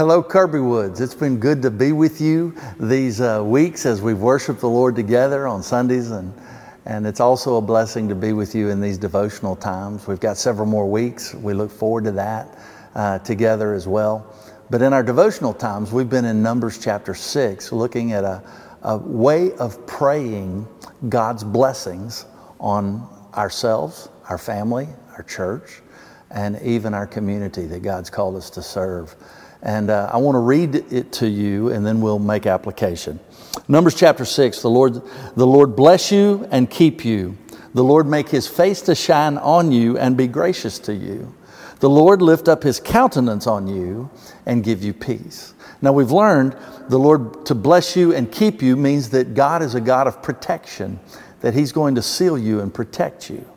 Hello, Kirby Woods. It's been good to be with you these uh, weeks as we've worshiped the Lord together on Sundays, and, and it's also a blessing to be with you in these devotional times. We've got several more weeks. We look forward to that uh, together as well. But in our devotional times, we've been in Numbers chapter 6, looking at a, a way of praying God's blessings on ourselves, our family, our church, and even our community that God's called us to serve. And uh, I want to read it to you and then we'll make application. Numbers chapter 6 the Lord, the Lord bless you and keep you. The Lord make his face to shine on you and be gracious to you. The Lord lift up his countenance on you and give you peace. Now we've learned the Lord to bless you and keep you means that God is a God of protection, that he's going to seal you and protect you.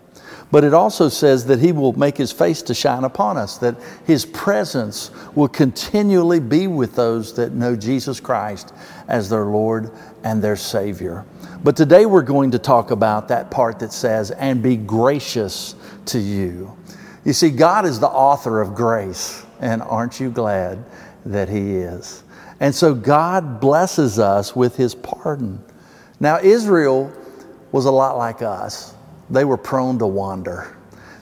But it also says that He will make His face to shine upon us, that His presence will continually be with those that know Jesus Christ as their Lord and their Savior. But today we're going to talk about that part that says, and be gracious to you. You see, God is the author of grace, and aren't you glad that He is? And so God blesses us with His pardon. Now, Israel was a lot like us they were prone to wander.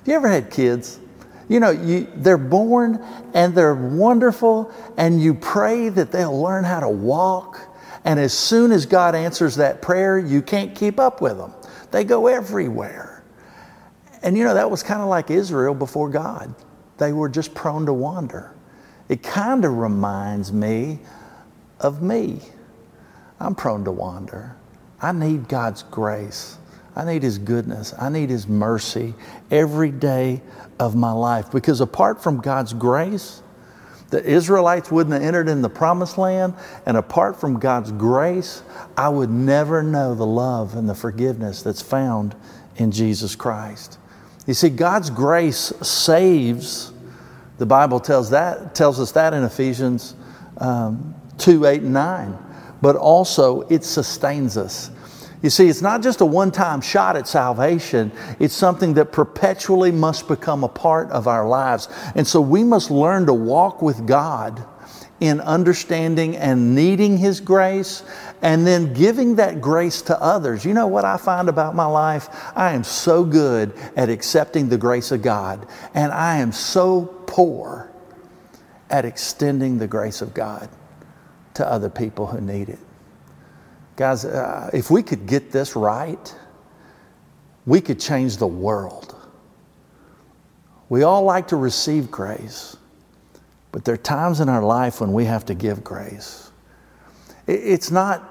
You ever had kids? You know, you, they're born and they're wonderful, and you pray that they'll learn how to walk. And as soon as God answers that prayer, you can't keep up with them. They go everywhere. And you know, that was kind of like Israel before God. They were just prone to wander. It kind of reminds me of me. I'm prone to wander. I need God's grace. I need His goodness. I need His mercy every day of my life. Because apart from God's grace, the Israelites wouldn't have entered in the promised land. And apart from God's grace, I would never know the love and the forgiveness that's found in Jesus Christ. You see, God's grace saves. The Bible tells, that, tells us that in Ephesians um, 2 8 and 9. But also, it sustains us. You see, it's not just a one time shot at salvation, it's something that perpetually must become a part of our lives. And so we must learn to walk with God in understanding and needing His grace and then giving that grace to others. You know what I find about my life? I am so good at accepting the grace of God, and I am so poor at extending the grace of God to other people who need it. Guys, uh, if we could get this right, we could change the world. We all like to receive grace, but there are times in our life when we have to give grace. It's not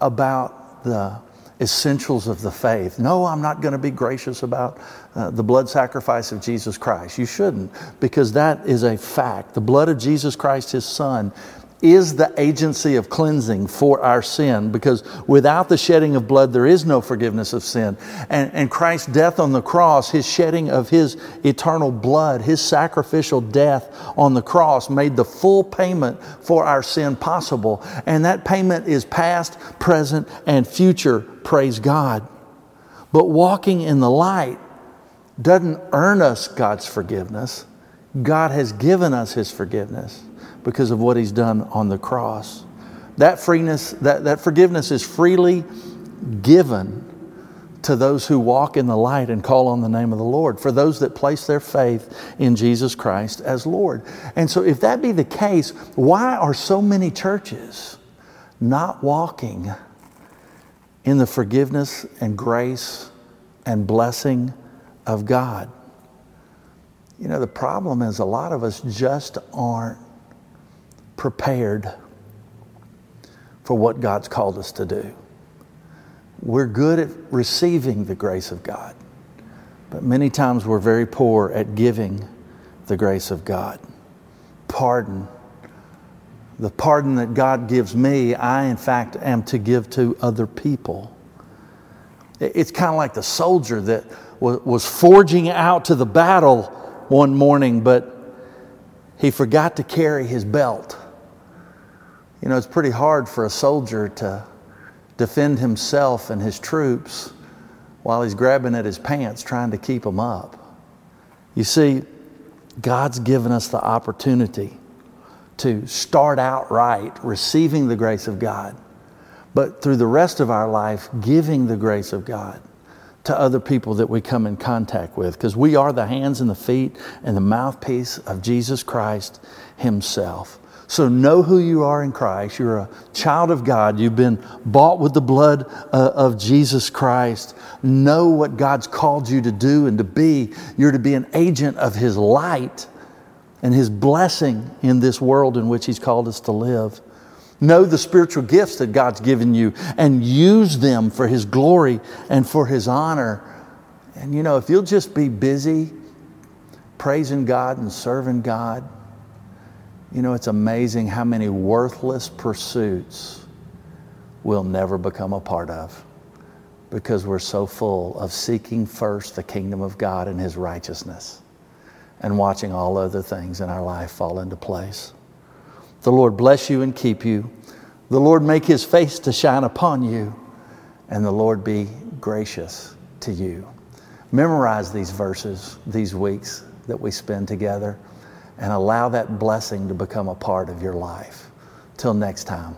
about the essentials of the faith. No, I'm not going to be gracious about uh, the blood sacrifice of Jesus Christ. You shouldn't, because that is a fact. The blood of Jesus Christ, His Son, is the agency of cleansing for our sin because without the shedding of blood, there is no forgiveness of sin. And, and Christ's death on the cross, his shedding of his eternal blood, his sacrificial death on the cross made the full payment for our sin possible. And that payment is past, present, and future. Praise God. But walking in the light doesn't earn us God's forgiveness. God has given us his forgiveness because of what he's done on the cross. That freeness, that, that forgiveness is freely given to those who walk in the light and call on the name of the Lord, for those that place their faith in Jesus Christ as Lord. And so, if that be the case, why are so many churches not walking in the forgiveness and grace and blessing of God? You know, the problem is a lot of us just aren't prepared for what God's called us to do. We're good at receiving the grace of God, but many times we're very poor at giving the grace of God. Pardon. The pardon that God gives me, I in fact am to give to other people. It's kind of like the soldier that was forging out to the battle one morning, but he forgot to carry his belt. You know, it's pretty hard for a soldier to defend himself and his troops while he's grabbing at his pants trying to keep them up. You see, God's given us the opportunity to start out right, receiving the grace of God, but through the rest of our life, giving the grace of God to other people that we come in contact with, because we are the hands and the feet and the mouthpiece of Jesus Christ Himself. So know who you are in Christ. You're a child of God. You've been bought with the blood uh, of Jesus Christ. Know what God's called you to do and to be. You're to be an agent of His light and His blessing in this world in which He's called us to live. Know the spiritual gifts that God's given you and use them for His glory and for His honor. And you know, if you'll just be busy praising God and serving God, you know, it's amazing how many worthless pursuits we'll never become a part of because we're so full of seeking first the kingdom of God and His righteousness and watching all other things in our life fall into place. The Lord bless you and keep you. The Lord make His face to shine upon you, and the Lord be gracious to you. Memorize these verses these weeks that we spend together and allow that blessing to become a part of your life. Till next time.